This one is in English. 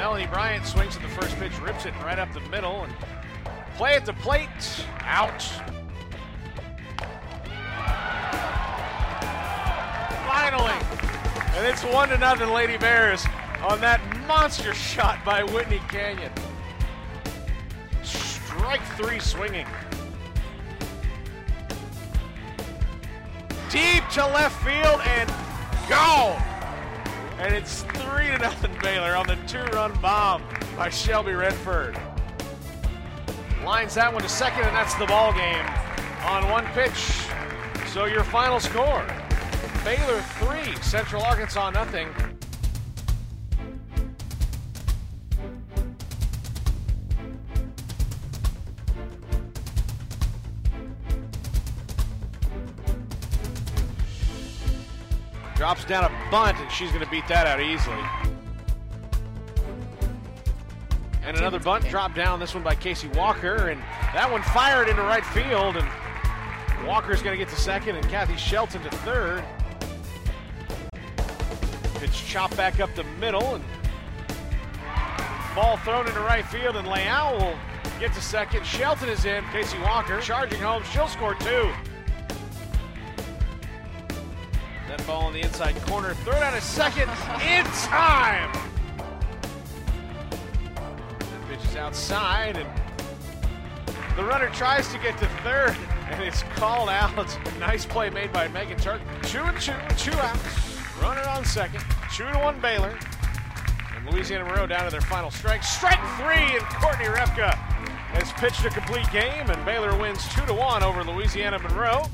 Melanie Bryant swings at the first pitch, rips it right up the middle, and play at the plate. Out. Finally. And it's one to nothing, Lady Bears, on that monster shot by Whitney Canion. Strike three swinging. Deep to left field and. And it's three to nothing Baylor on the two-run bomb by Shelby Redford. Lines that one to second, and that's the ball game on one pitch. So your final score: Baylor three, Central Arkansas nothing. Drops down a bunt, and she's going to beat that out easily. And another bunt dropped down, this one by Casey Walker, and that one fired into right field, and Walker's going to get to second, and Kathy Shelton to third. Pitch chopped back up the middle, and ball thrown into right field, and Leal will get to second. Shelton is in. Casey Walker charging home. She'll score two. Ball in the inside corner. Throw down a second in time. That pitch is outside, and the runner tries to get to third, and it's called out. Nice play made by Megan Turk. Two and two, two outs. Runner on second. Two to one Baylor. And Louisiana Monroe down to their final strike. Strike three, and Courtney Repka has pitched a complete game, and Baylor wins two to one over Louisiana Monroe.